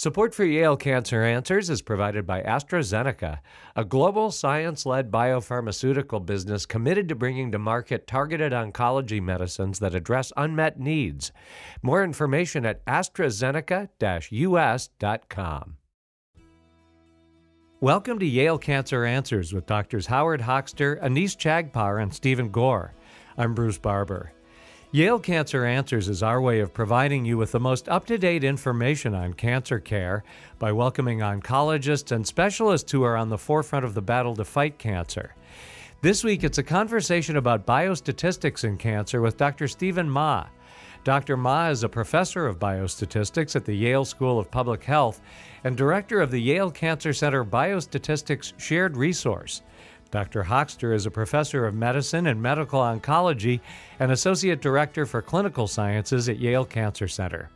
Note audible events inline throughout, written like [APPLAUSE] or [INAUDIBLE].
Support for Yale Cancer Answers is provided by AstraZeneca, a global science led biopharmaceutical business committed to bringing to market targeted oncology medicines that address unmet needs. More information at AstraZeneca US.com. Welcome to Yale Cancer Answers with Doctors Howard Hochster, Anees Chagpar, and Steven Gore. I'm Bruce Barber. Yale Cancer Answers is our way of providing you with the most up to date information on cancer care by welcoming oncologists and specialists who are on the forefront of the battle to fight cancer. This week, it's a conversation about biostatistics in cancer with Dr. Stephen Ma. Dr. Ma is a professor of biostatistics at the Yale School of Public Health and director of the Yale Cancer Center Biostatistics Shared Resource. Dr. Hochster is a professor of medicine and medical oncology and associate director for clinical sciences at Yale Cancer Center.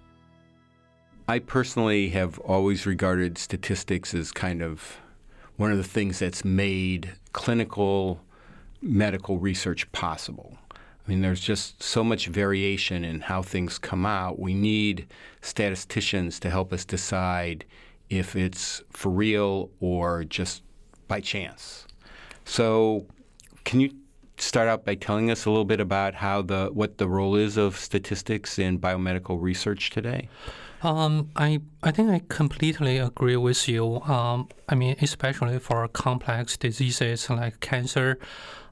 I personally have always regarded statistics as kind of one of the things that's made clinical medical research possible. I mean, there's just so much variation in how things come out. We need statisticians to help us decide if it's for real or just by chance. So, can you start out by telling us a little bit about how the what the role is of statistics in biomedical research today? Um, I I think I completely agree with you. Um, I mean, especially for complex diseases like cancer,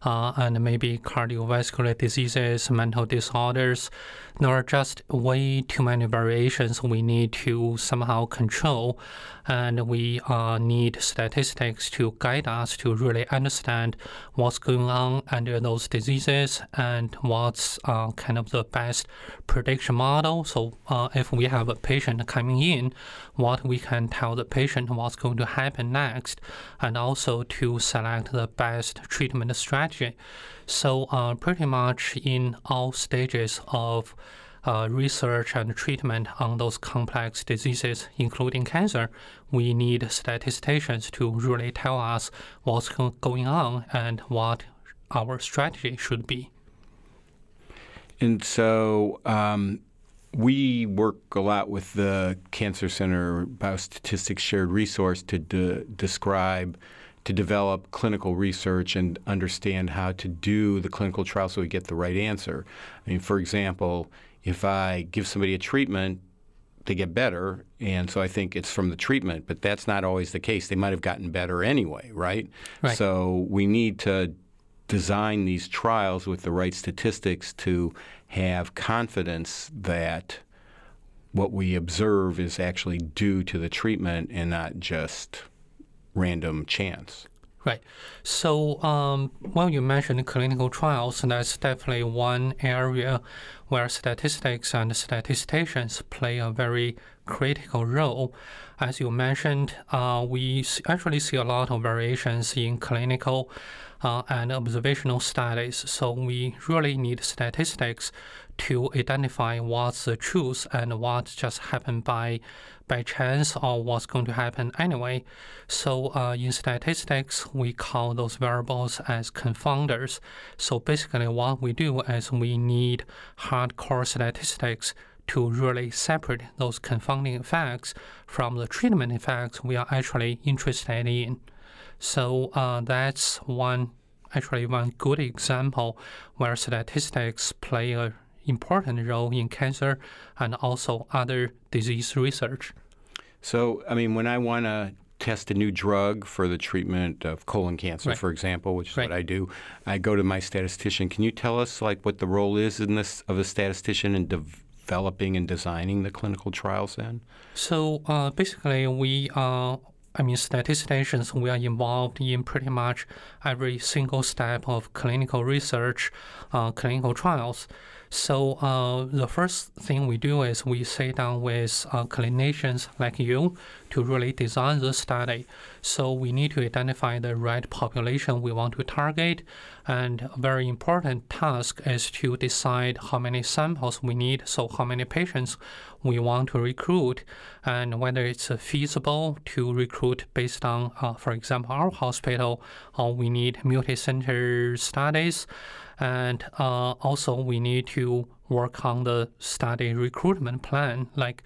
uh, and maybe cardiovascular diseases, mental disorders. There are just way too many variations we need to somehow control, and we uh, need statistics to guide us to really understand what's going on under those diseases and what's uh, kind of the best prediction model. So, uh, if we have a patient coming in, what we can tell the patient what's going to happen next, and also to select the best treatment strategy strategy. So uh, pretty much in all stages of uh, research and treatment on those complex diseases, including cancer, we need statisticians to really tell us what's going on and what our strategy should be. And so um, we work a lot with the Cancer Center Biostatistics Shared Resource to de- describe to develop clinical research and understand how to do the clinical trial so we get the right answer. I mean, for example, if I give somebody a treatment, they get better, and so I think it's from the treatment, but that's not always the case. They might have gotten better anyway, right? right. So we need to design these trials with the right statistics to have confidence that what we observe is actually due to the treatment and not just random chance. Right. So, um, well, you mentioned clinical trials, that's definitely one area where statistics and statisticians play a very critical role. As you mentioned, uh, we actually see a lot of variations in clinical uh, and observational studies. So we really need statistics to identify what's the truth and what just happened by by chance or what's going to happen anyway. So uh, in statistics, we call those variables as confounders. So basically, what we do is we need hardcore statistics to really separate those confounding effects from the treatment effects we are actually interested in. So uh, that's one actually one good example where statistics play a important role in cancer and also other disease research. So, I mean, when I want to test a new drug for the treatment of colon cancer, right. for example, which is right. what I do, I go to my statistician. Can you tell us like what the role is in this of a statistician in developing and designing the clinical trials? Then, so uh, basically, we uh, I mean, statisticians, we are involved in pretty much every single step of clinical research, uh, clinical trials. So uh, the first thing we do is we sit down with uh, clinicians like you to really design the study. So we need to identify the right population we want to target, and a very important task is to decide how many samples we need. So how many patients we want to recruit, and whether it's feasible to recruit based on, uh, for example, our hospital, or we need multi-center studies And uh, also, we need to work on the study recruitment plan, like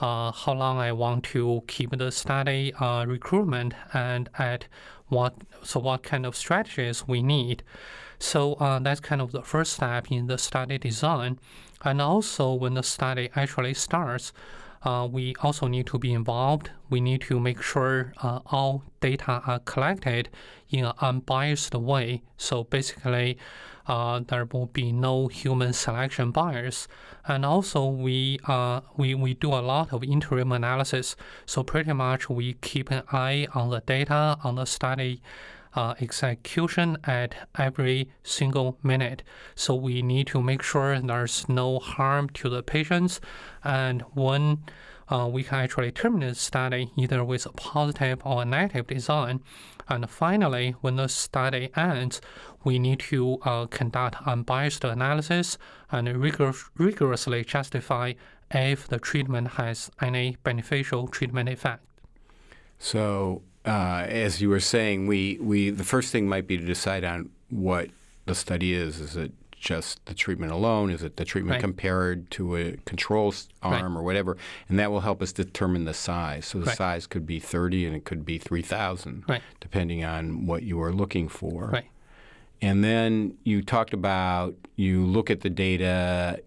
uh, how long I want to keep the study uh, recruitment and at what so what kind of strategies we need. So uh, that's kind of the first step in the study design. And also, when the study actually starts, uh, we also need to be involved. We need to make sure uh, all data are collected in an unbiased way. So basically, uh, there will be no human selection bias. And also, we, uh, we, we do a lot of interim analysis. So pretty much we keep an eye on the data, on the study uh, execution at every single minute. So we need to make sure there's no harm to the patients. And when uh, we can actually terminate the study either with a positive or a negative design. And finally, when the study ends, we need to uh, conduct unbiased analysis and rigor- rigorously justify if the treatment has any beneficial treatment effect. So, uh, as you were saying, we, we the first thing might be to decide on what the study is. Is it just the treatment alone? Is it the treatment Right. compared to a control s- Right. arm or whatever? And that will help us determine the size. So the Right. size could be 30 and it could be 3,000, Right. depending on what you are looking for. Right. And then you talked about you look at the data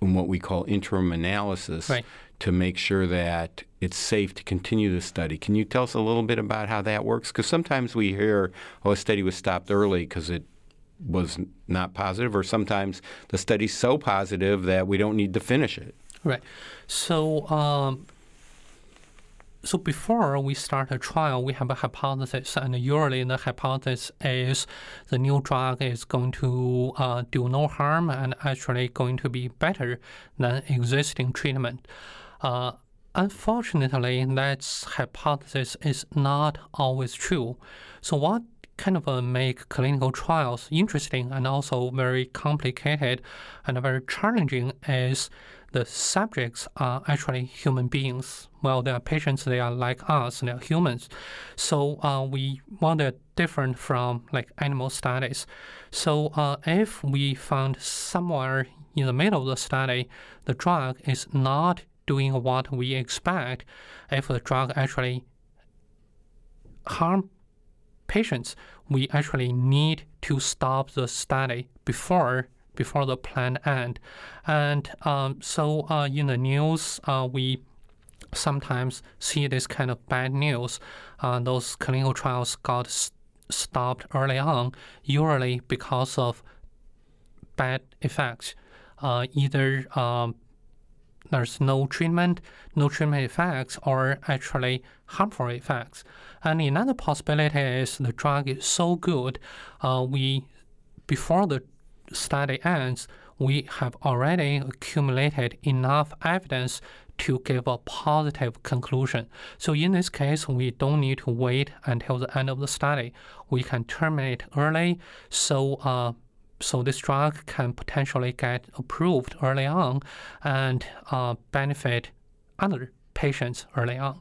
in what we call interim analysis to make sure that it's safe to continue the study. Can you tell us a little bit about how that works? Because sometimes we hear, oh, a study was stopped early because it was not positive, or sometimes the study's so positive that we don't need to finish it. Right. So, um, so before we start a trial, we have a hypothesis, and usually the hypothesis is the new drug is going to uh, do no harm and actually going to be better than existing treatment. Uh, unfortunately, that hypothesis is not always true. So, what kind of uh, make clinical trials interesting and also very complicated and very challenging is the subjects are actually human beings. Well, they are patients, they are like us, they are humans. So uh, we want it different from like animal studies. So uh, if we found somewhere in the middle of the study, the drug is not doing what we expect, if the drug actually harm patients, we actually need to stop the study before before the planned end. And um, so uh, in the news, uh, we sometimes see this kind of bad news. Uh, those clinical trials got stopped early on, usually because of bad effects. Uh, either um, there's no treatment, no treatment effects, or actually harmful effects. And another possibility is the drug is so good, uh, we before the study ends, we have already accumulated enough evidence to give a positive conclusion. So in this case, we don't need to wait until the end of the study. We can terminate early, so uh, so this drug can potentially get approved early on and uh, benefit other patients early on.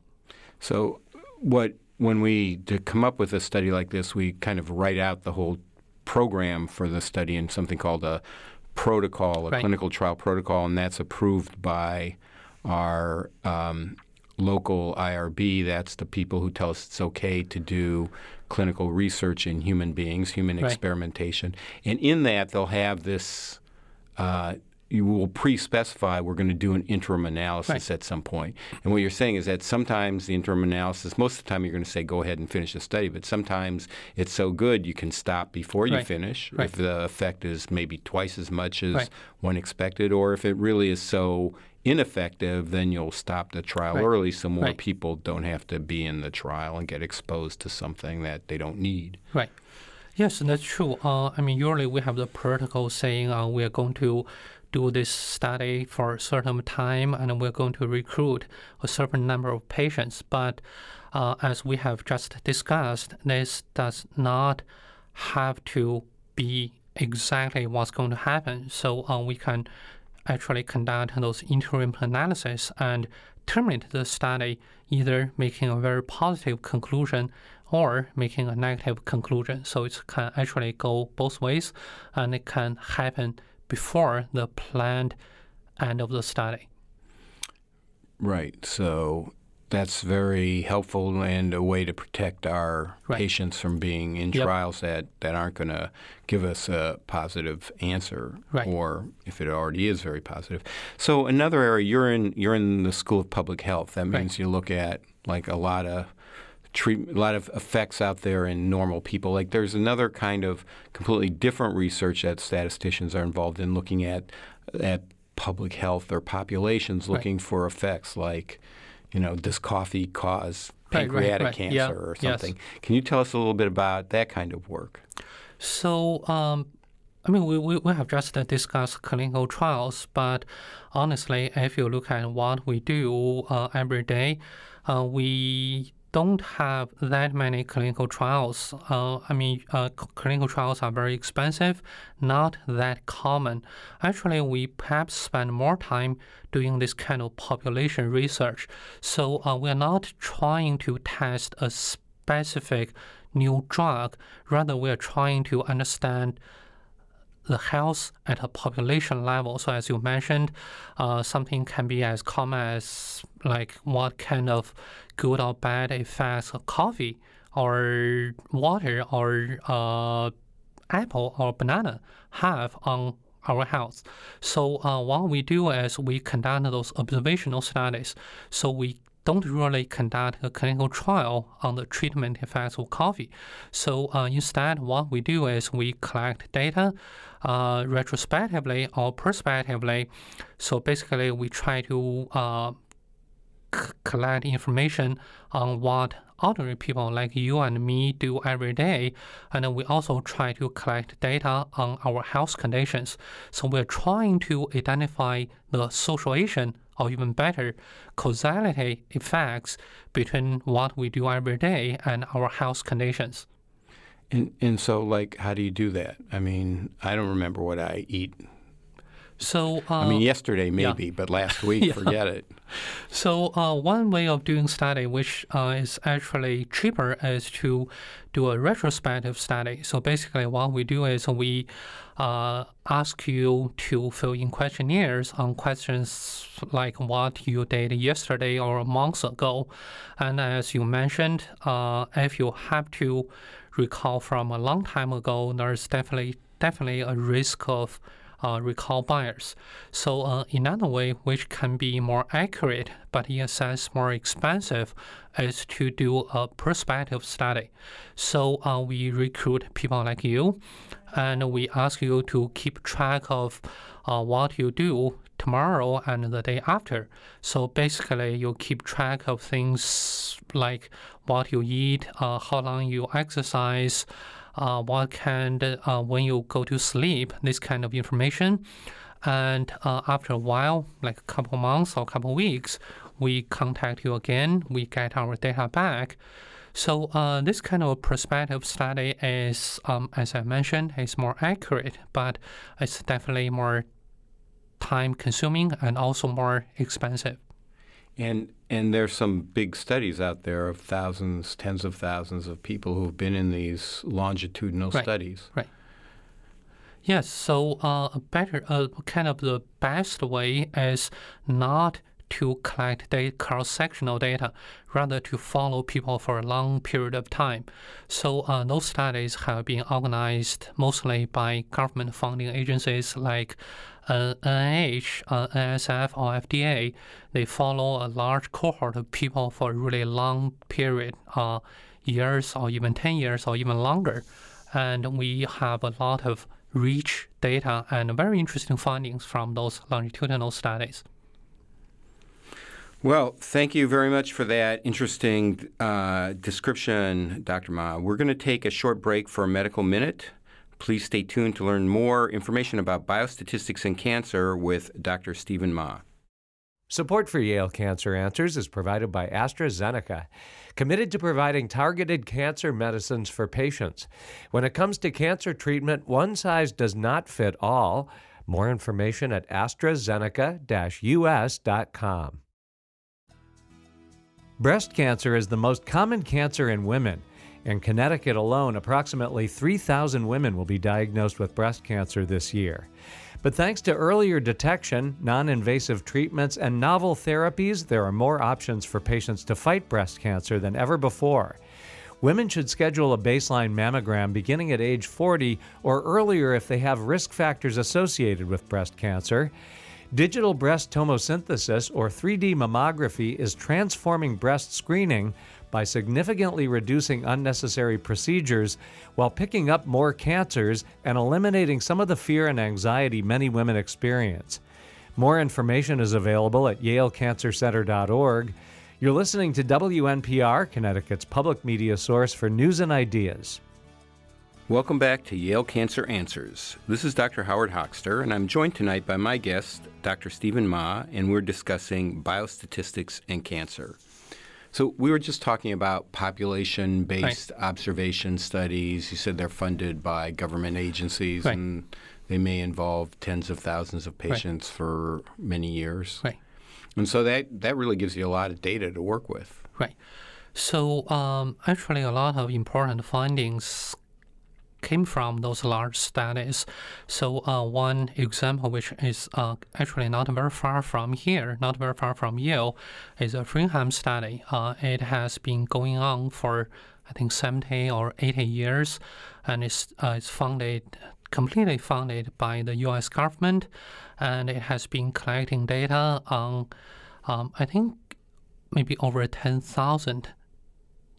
So, what when we to come up with a study like this, we kind of write out the whole program for the study in something called a protocol, a Right. clinical trial protocol, and that's approved by our um, local IRB. That's the people who tell us it's okay to do clinical research in human beings, human Right. experimentation, and in that they'll have this. Uh, you will pre-specify we're going to do an interim analysis Right. at some point. And what you're saying is that sometimes the interim analysis, most of the time you're going to say go ahead and finish the study, but sometimes it's so good you can stop before you Right. finish if the effect is maybe twice as much as one expected, or if it really is so ineffective, then you'll stop the trial Right. early so more Right. people don't have to be in the trial and get exposed to something that they don't need. Right. Yes, that's true. Uh, I mean, usually we have the protocol saying uh, we are going to do this study for a certain time and we're going to recruit a certain number of patients. But uh, as we have just discussed, this does not have to be exactly what's going to happen. So uh, we can actually conduct those interim analysis and terminate the study, either making a very positive conclusion or making a negative conclusion. So it can actually go both ways and it can happen before the planned end of the study. Right. So that's very helpful and a way to protect our Right. patients from being in Yep. trials that, that aren't going to give us a positive answer, Right. or if it already is very positive. So another area you're in you're in the School of Public Health. That Right. means you look at like a lot of treat a lot of effects out there in normal people. Like there's another kind of completely different research that statisticians are involved in looking at at public health or populations Right. looking for effects like, you know, does coffee cause Right, right, pancreatic right. cancer Yeah, or yes. something? Can you tell us a little bit about that kind of work? So, um, I mean, we, we, we have just discussed clinical trials, but honestly, if you look at what we do uh, every day, uh, we don't have that many clinical trials. Uh, I mean, uh, clinical trials are very expensive, not that common. Actually, we perhaps spend more time doing this kind of population research. So uh, we are not trying to test a specific new drug. Rather, we are trying to understand the health at a population level. So, as you mentioned, uh, something can be as common as like what kind of good or bad effects of coffee or water or uh, apple or banana have on our health. So, uh, what we do is we conduct those observational studies. So, we don't really conduct a clinical trial on the treatment effects of coffee. So uh, instead, what we do is we collect data uh, retrospectively or prospectively. So basically, we try to uh, c- collect information on what ordinary people like you and me do every day. And we also try to collect data on our health conditions. So we're trying to identify the social association or even better, causality effects between what we do every day and our health conditions. And and so like how do you do that? I mean, I don't remember what I eat. So, uh, I mean, yesterday maybe, but last [LAUGHS] week, Yeah. forget it. So uh, one way of doing study, which uh, is actually cheaper, is to do a retrospective study. So basically, what we do is we uh, ask you to fill in questionnaires on questions like what you did yesterday or a month ago, and as you mentioned, uh, if you have to recall from a long time ago, there's definitely definitely a risk of uh, recall bias. So uh, another way which can be more accurate but in a sense more expensive is to do a prospective study. So uh, we recruit people like you and we ask you to keep track of uh, what you do tomorrow and the day after. So basically, you keep track of things like what you eat, uh, how long you exercise, uh, what kind, uh, when you go to sleep, this kind of information. And uh, after a while, like a couple months or couple weeks, we contact you again. We get our data back. So uh, this kind of prospective study is, um, as I mentioned, is more accurate, but it's definitely more time consuming and also more expensive. And and there's some big studies out there of thousands, tens of thousands of people who've been in these longitudinal studies. Right. studies. Yes, so uh, a better, uh, kind of the best way is not to collect data, cross-sectional data, rather to follow people for a long period of time. So uh, those studies have been organized mostly by government funding agencies like NIH, uh, NSF, or FDA. They follow a large cohort of people for a really long period, uh, years or even 10 years or even longer. And we have a lot of rich data and very interesting findings from those longitudinal studies. Well, thank you very much for that interesting uh, description, Dr. Ma. We're going to take a short break for a medical minute. Please stay tuned to learn more information about biostatistics and cancer with Dr. Stephen Ma. Support for Yale Cancer Answers is provided by AstraZeneca, committed to providing targeted cancer medicines for patients. When it comes to cancer treatment, one size does not fit all. More information at AstraZeneca-US.com. Breast cancer is the most common cancer in women. In Connecticut alone, approximately 3,000 women will be diagnosed with breast cancer this year. But thanks to earlier detection, non invasive treatments, and novel therapies, there are more options for patients to fight breast cancer than ever before. Women should schedule a baseline mammogram beginning at age 40 or earlier if they have risk factors associated with breast cancer. Digital breast tomosynthesis, or 3D mammography, is transforming breast screening by significantly reducing unnecessary procedures while picking up more cancers and eliminating some of the fear and anxiety many women experience. More information is available at yalecancercenter.org. You're listening to WNPR, Connecticut's public media source for news and ideas. Welcome back to Yale Cancer Answers. This is Dr. Howard Hochster, and I'm joined tonight by my guest, Dr. Stephen Ma, and we're discussing biostatistics and cancer. So, we were just talking about population based right. observation studies. You said they're funded by government agencies right. and they may involve tens of thousands of patients right. for many years. Right. And so that, that really gives you a lot of data to work with. Right. So, um, actually, a lot of important findings came from those large studies. So uh, one example, which is uh, actually not very far from here, not very far from Yale, is a Framingham study. Uh, it has been going on for I think 70 or 80 years, and it's, it's funded completely funded by the U.S. government, and it has been collecting data on um, I think maybe over 10,000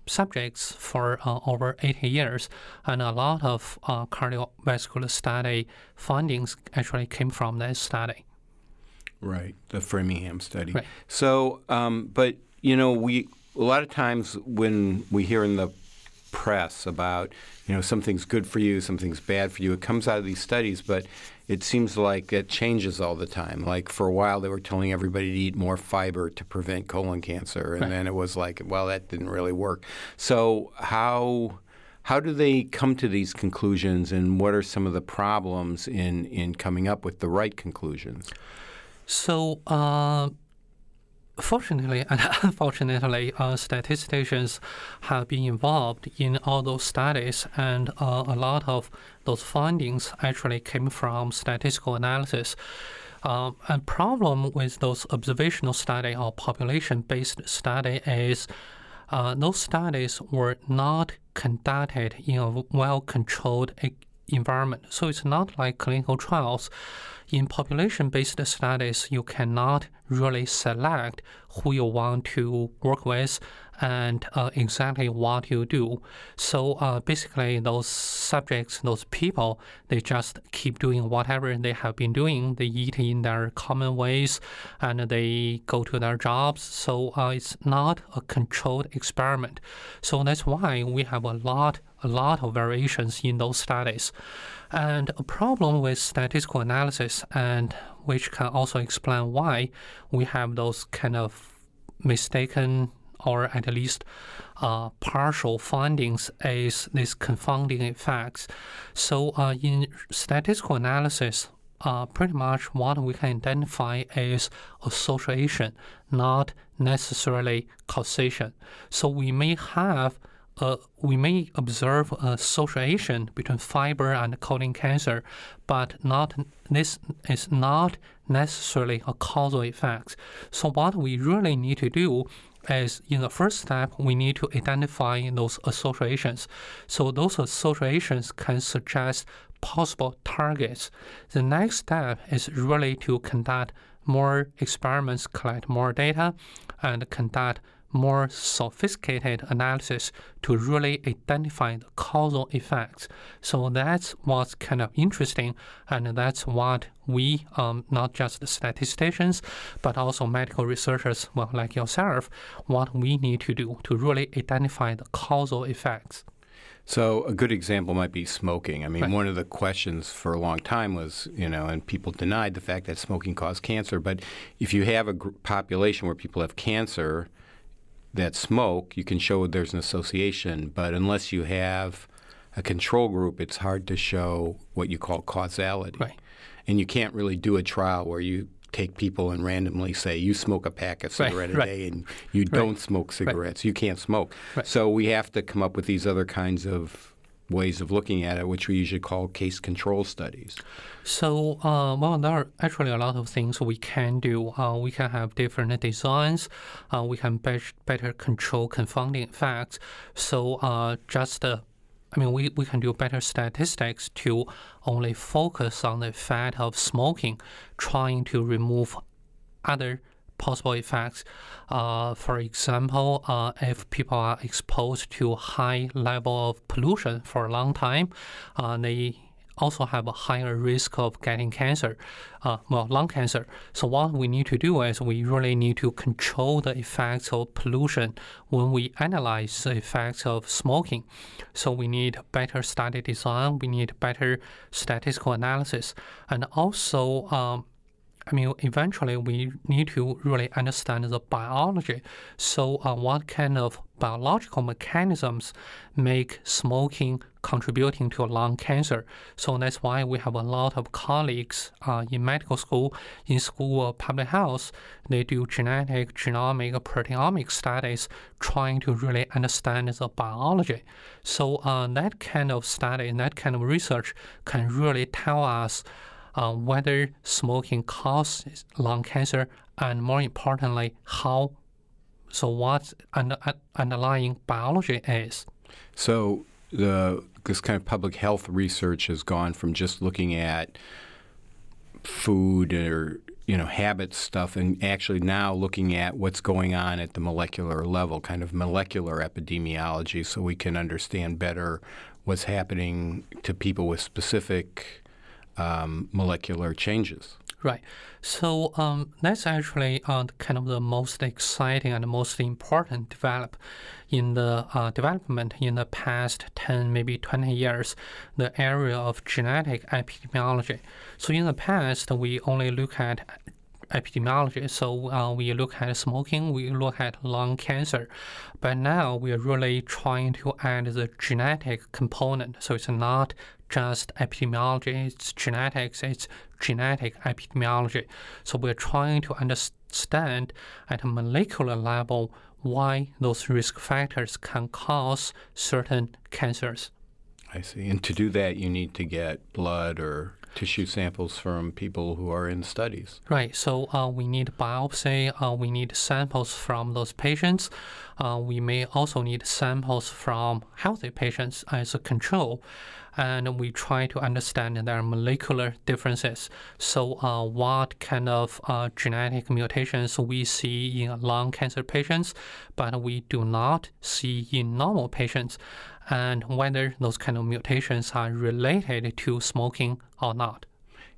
subjects for uh, over 80 years, and a lot of uh, cardiovascular study findings actually came from that study. Right, the Framingham study. Right. So, um, but you know, we a lot of times when we hear in the press about you know something's good for you, something's bad for you, it comes out of these studies, but it seems like it changes all the time. Like for a while, they were telling everybody to eat more fiber to prevent colon cancer, and right. then it was like, well, that didn't really work. So how how do they come to these conclusions, and what are some of the problems in in coming up with the right conclusions? So. Uh Fortunately and [LAUGHS] unfortunately, uh, statisticians have been involved in all those studies, and uh, a lot of those findings actually came from statistical analysis. Um, a problem with those observational study or population-based study is uh, those studies were not conducted in a well-controlled environment. So it's not like clinical trials in population based studies, you cannot really select who you want to work with and uh, exactly what you do. So uh, basically, those subjects, those people, they just keep doing whatever they have been doing. They eat in their common ways and they go to their jobs. So uh, it's not a controlled experiment. So that's why we have a lot, a lot of variations in those studies. And a problem with statistical analysis, and which can also explain why we have those kind of mistaken or at least uh, partial findings is these confounding effects. So uh, in statistical analysis, uh, pretty much what we can identify is association, not necessarily causation. So we may have uh, we may observe association between fiber and colon cancer, but not this is not necessarily a causal effect. So what we really need to do is in the first step we need to identify those associations. So those associations can suggest possible targets. The next step is really to conduct more experiments, collect more data, and conduct more sophisticated analysis to really identify the causal effects. So that's what's kind of interesting, and that's what we, um, not just the statisticians, but also medical researchers, well, like yourself, what we need to do to really identify the causal effects. So a good example might be smoking. I mean, right. one of the questions for a long time was, you know, and people denied the fact that smoking caused cancer. But if you have a gr- population where people have cancer, that smoke, you can show there's an association, but unless you have a control group, it's hard to show what you call causality. Right. And you can't really do a trial where you take people and randomly say you smoke a pack of Right, cigarette right. a day and you don't smoke cigarettes. You can't smoke. Right. So we have to come up with these other kinds of ways of looking at it, which we usually call case control studies. So, uh, well, there are actually a lot of things we can do. Uh, we can have different designs. Uh, we can be- better control confounding effects. So, uh, just uh, I mean, we, we can do better statistics to only focus on the effect of smoking, trying to remove other possible effects. Uh, for example, uh, if people are exposed to high level of pollution for a long time, uh, they also have a higher risk of getting cancer, uh, well, lung cancer. So what we need to do is we really need to control the effects of pollution when we analyze the effects of smoking. So we need better study design, we need better statistical analysis, and also um, I mean, eventually we need to really understand the biology. So, uh, what kind of biological mechanisms make smoking contributing to lung cancer? So that's why we have a lot of colleagues uh, in medical school, in school of public health. They do genetic, genomic, proteomic studies, trying to really understand the biology. So uh, that kind of study, and that kind of research, can really tell us uh, whether smoking causes lung cancer, and more importantly, how. So what under, underlying biology is. So the this kind of public health research has gone from just looking at food or you know habit stuff and actually now looking at what's going on at the molecular level, kind of molecular epidemiology, so we can understand better what's happening to people with specific um, molecular changes. Right. So um, that's actually uh, kind of the most exciting and the most important develop in the uh, development in the past 10, maybe 20 years, the area of genetic epidemiology. So in the past, we only look at epidemiology. So uh, we look at smoking, we look at lung cancer, but now we are really trying to add the genetic component. So it's not just epidemiology, it's genetics, it's genetic epidemiology. So we're trying to understand at a molecular level why those risk factors can cause certain cancers. I see. And to do that, you need to get blood or tissue samples from people who are in studies. Right. So uh, we need biopsy. Uh, we need samples from those patients. Uh, we may also need samples from healthy patients as a control. And we try to understand their molecular differences. So, uh, what kind of uh, genetic mutations we see in lung cancer patients, but we do not see in normal patients, and whether those kind of mutations are related to smoking or not.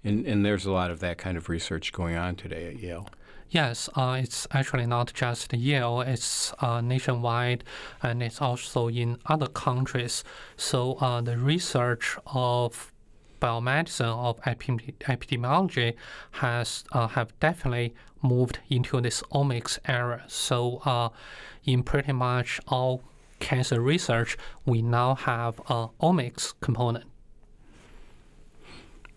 And, and there's a lot of that kind of research going on today at Yale. Yes, uh, it's actually not just Yale, it's uh, nationwide and it's also in other countries. So uh, the research of biomedicine, of epidemiology has uh, have definitely moved into this omics era. So uh, in pretty much all cancer research, we now have a omics component.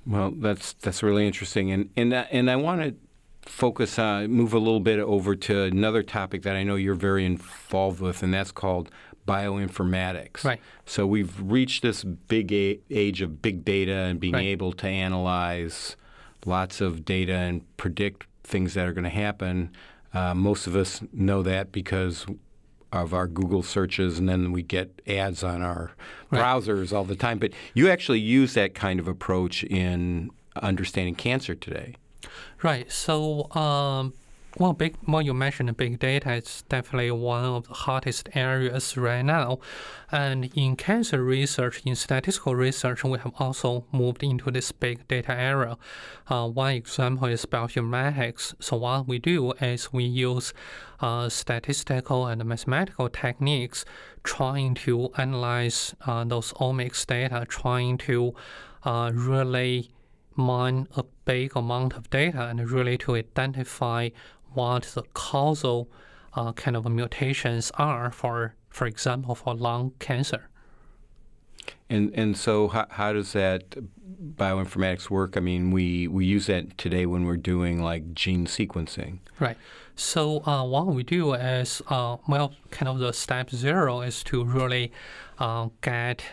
Well, that's that's really interesting, and and uh, and I want to focus on move a little bit over to another topic that I know you're very involved with, and that's called bioinformatics. Right. So we've reached this big a- age of big data and being Right. able to analyze lots of data and predict things that are going to happen. Uh, most of us know that because of our Google searches, and then we get ads on our Right. browsers all the time. But you actually use that kind of approach in understanding cancer today. Right. So, um, well, big. Well, you mentioned big data. It's definitely one of the hottest areas right now, and in cancer research, in statistical research, we have also moved into this big data era. Uh, one example is bioinformatics. So what we do is we use uh, statistical and mathematical techniques, trying to analyze uh, those omics data, trying to uh, really mine a big amount of data and really to identify what the causal uh, kind of mutations are for, for example, for lung cancer. And and so how, how does that bioinformatics work? I mean, we, we use that today when we're doing like gene sequencing. Right. So uh, what we do is, uh, well, kind of the step zero is to really uh, get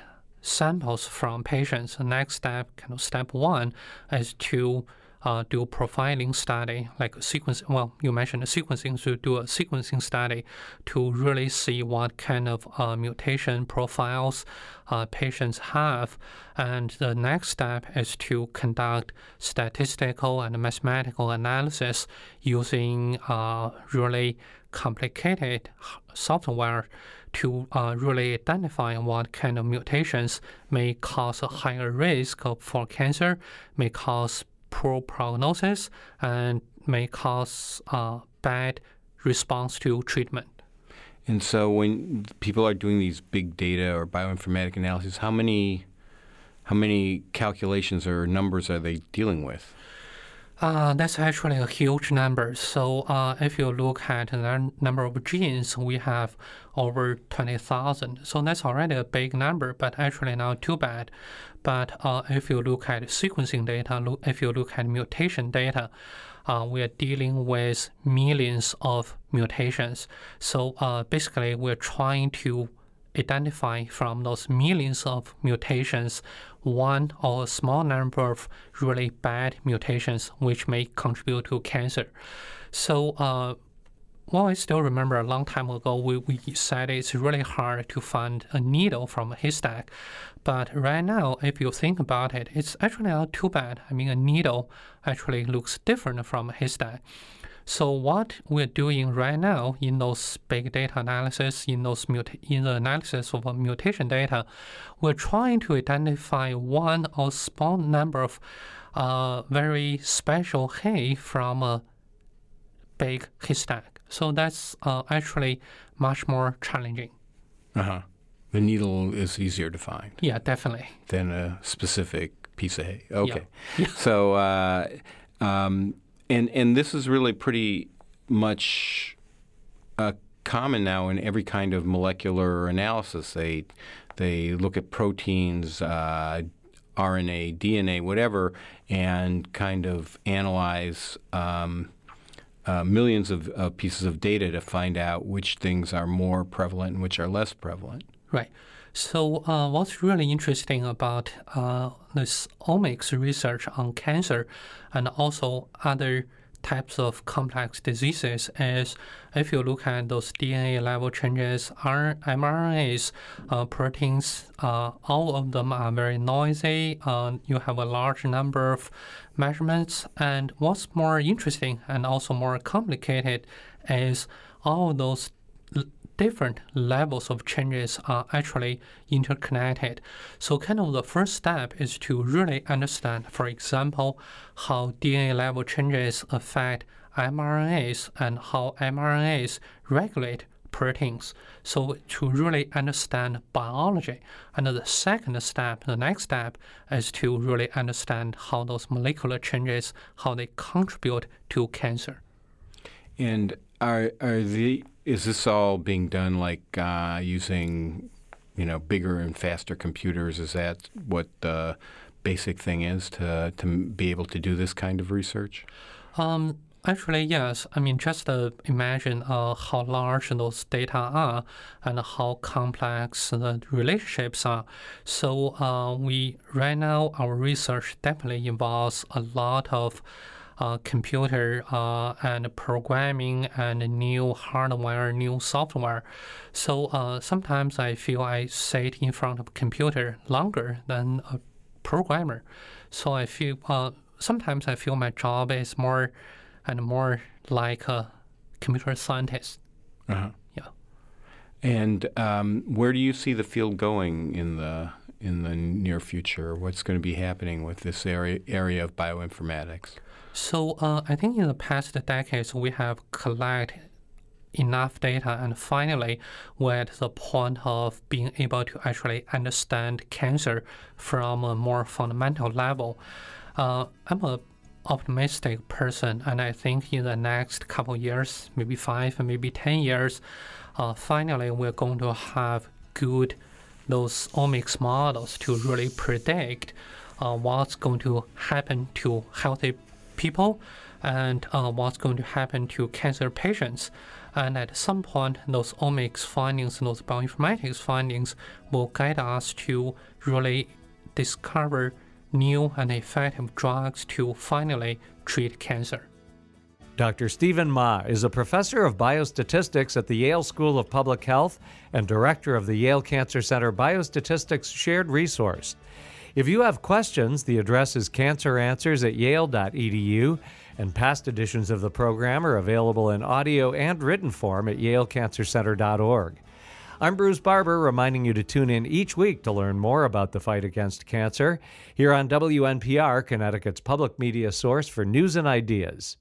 samples from patients. The next step, kind of step one, is to uh, do profiling study, like a sequence. Well, you mentioned sequencing, to do a sequencing study to really see what kind of uh, mutation profiles uh, patients have. And the next step is to conduct statistical and mathematical analysis using uh, really complicated software to uh, really identify what kind of mutations may cause a higher risk for cancer, may cause poor prognosis and may cause uh, bad response to treatment. And so, when people are doing these big data or bioinformatic analyses, how many how many calculations or numbers are they dealing with? Uh, that's actually a huge number. So uh, if you look at the number of genes, we have over 20,000. So that's already a big number, but actually not too bad. But uh, if you look at sequencing data, look, if you look at mutation data, uh, we are dealing with millions of mutations. So uh, basically, we're trying to identify from those millions of mutations one or a small number of really bad mutations which may contribute to cancer. So, uh, well, I still remember a long time ago we, we said it's really hard to find a needle from a haystack. But right now, if you think about it, it's actually not too bad. I mean, a needle actually looks different from a haystack. So what we're doing right now in those big data analysis, in those muta- in the analysis of mutation data, we're trying to identify one or small number of uh, very special hay from a big haystack. So that's uh, actually much more challenging. Uh huh. The needle is easier to find. Yeah, definitely. Than a specific piece of hay. Okay. Yeah. so. Uh, um, and and this is really pretty much uh, common now in every kind of molecular analysis. They they look at proteins, uh, RNA, DNA, whatever, and kind of analyze um, uh, millions of pieces of data to find out which things are more prevalent and which are less prevalent. Right. So, uh, what's really interesting about uh, this omics research on cancer and also other types of complex diseases is if you look at those DNA level changes, mRNAs, uh, proteins, uh, all of them are very noisy. Uh, you have a large number of measurements. And what's more interesting and also more complicated is all those different levels of changes are actually interconnected. So, kind of the first step is to really understand, for example, how DNA level changes affect mRNAs and how mRNAs regulate proteins. So to really understand biology. And the second step, the next step, is to really understand how those molecular changes, how they contribute to cancer. And are are the is this all being done like uh, using, you know, bigger and faster computers? Is that what the basic thing is to to be able to do this kind of research? Um, Actually, yes. I mean, just uh, imagine uh, how large those data are and how complex the relationships are. So, uh, we right now our research definitely involves a lot of computer uh, and programming and new hardware, new software. So uh, sometimes I feel I sit in front of a computer longer than a programmer. So I feel uh, sometimes I feel my job is more and more like a computer scientist. Uh-huh. Yeah. And um, where do you see the field going in the in the near future? What's going to be happening with this area area of bioinformatics? So uh, I think in the past decades we have collected enough data and finally we're at the point of being able to actually understand cancer from a more fundamental level. Uh, I'm a optimistic person and I think in the next couple years, maybe five, maybe ten years, uh, finally we're going to have good those omics models to really predict uh, what's going to happen to healthy people and uh, what's going to happen to cancer patients. And at some point, those omics findings, those bioinformatics findings will guide us to really discover new and effective drugs to finally treat cancer. Dr. Stephen Ma is a professor of biostatistics at the Yale School of Public Health and director of the Yale Cancer Center Biostatistics Shared Resource. If you have questions, the address is canceranswers at yale.edu, and past editions of the program are available in audio and written form at yalecancercenter.org. I'm Bruce Barber, reminding you to tune in each week to learn more about the fight against cancer here on WNPR, Connecticut's public media source for news and ideas.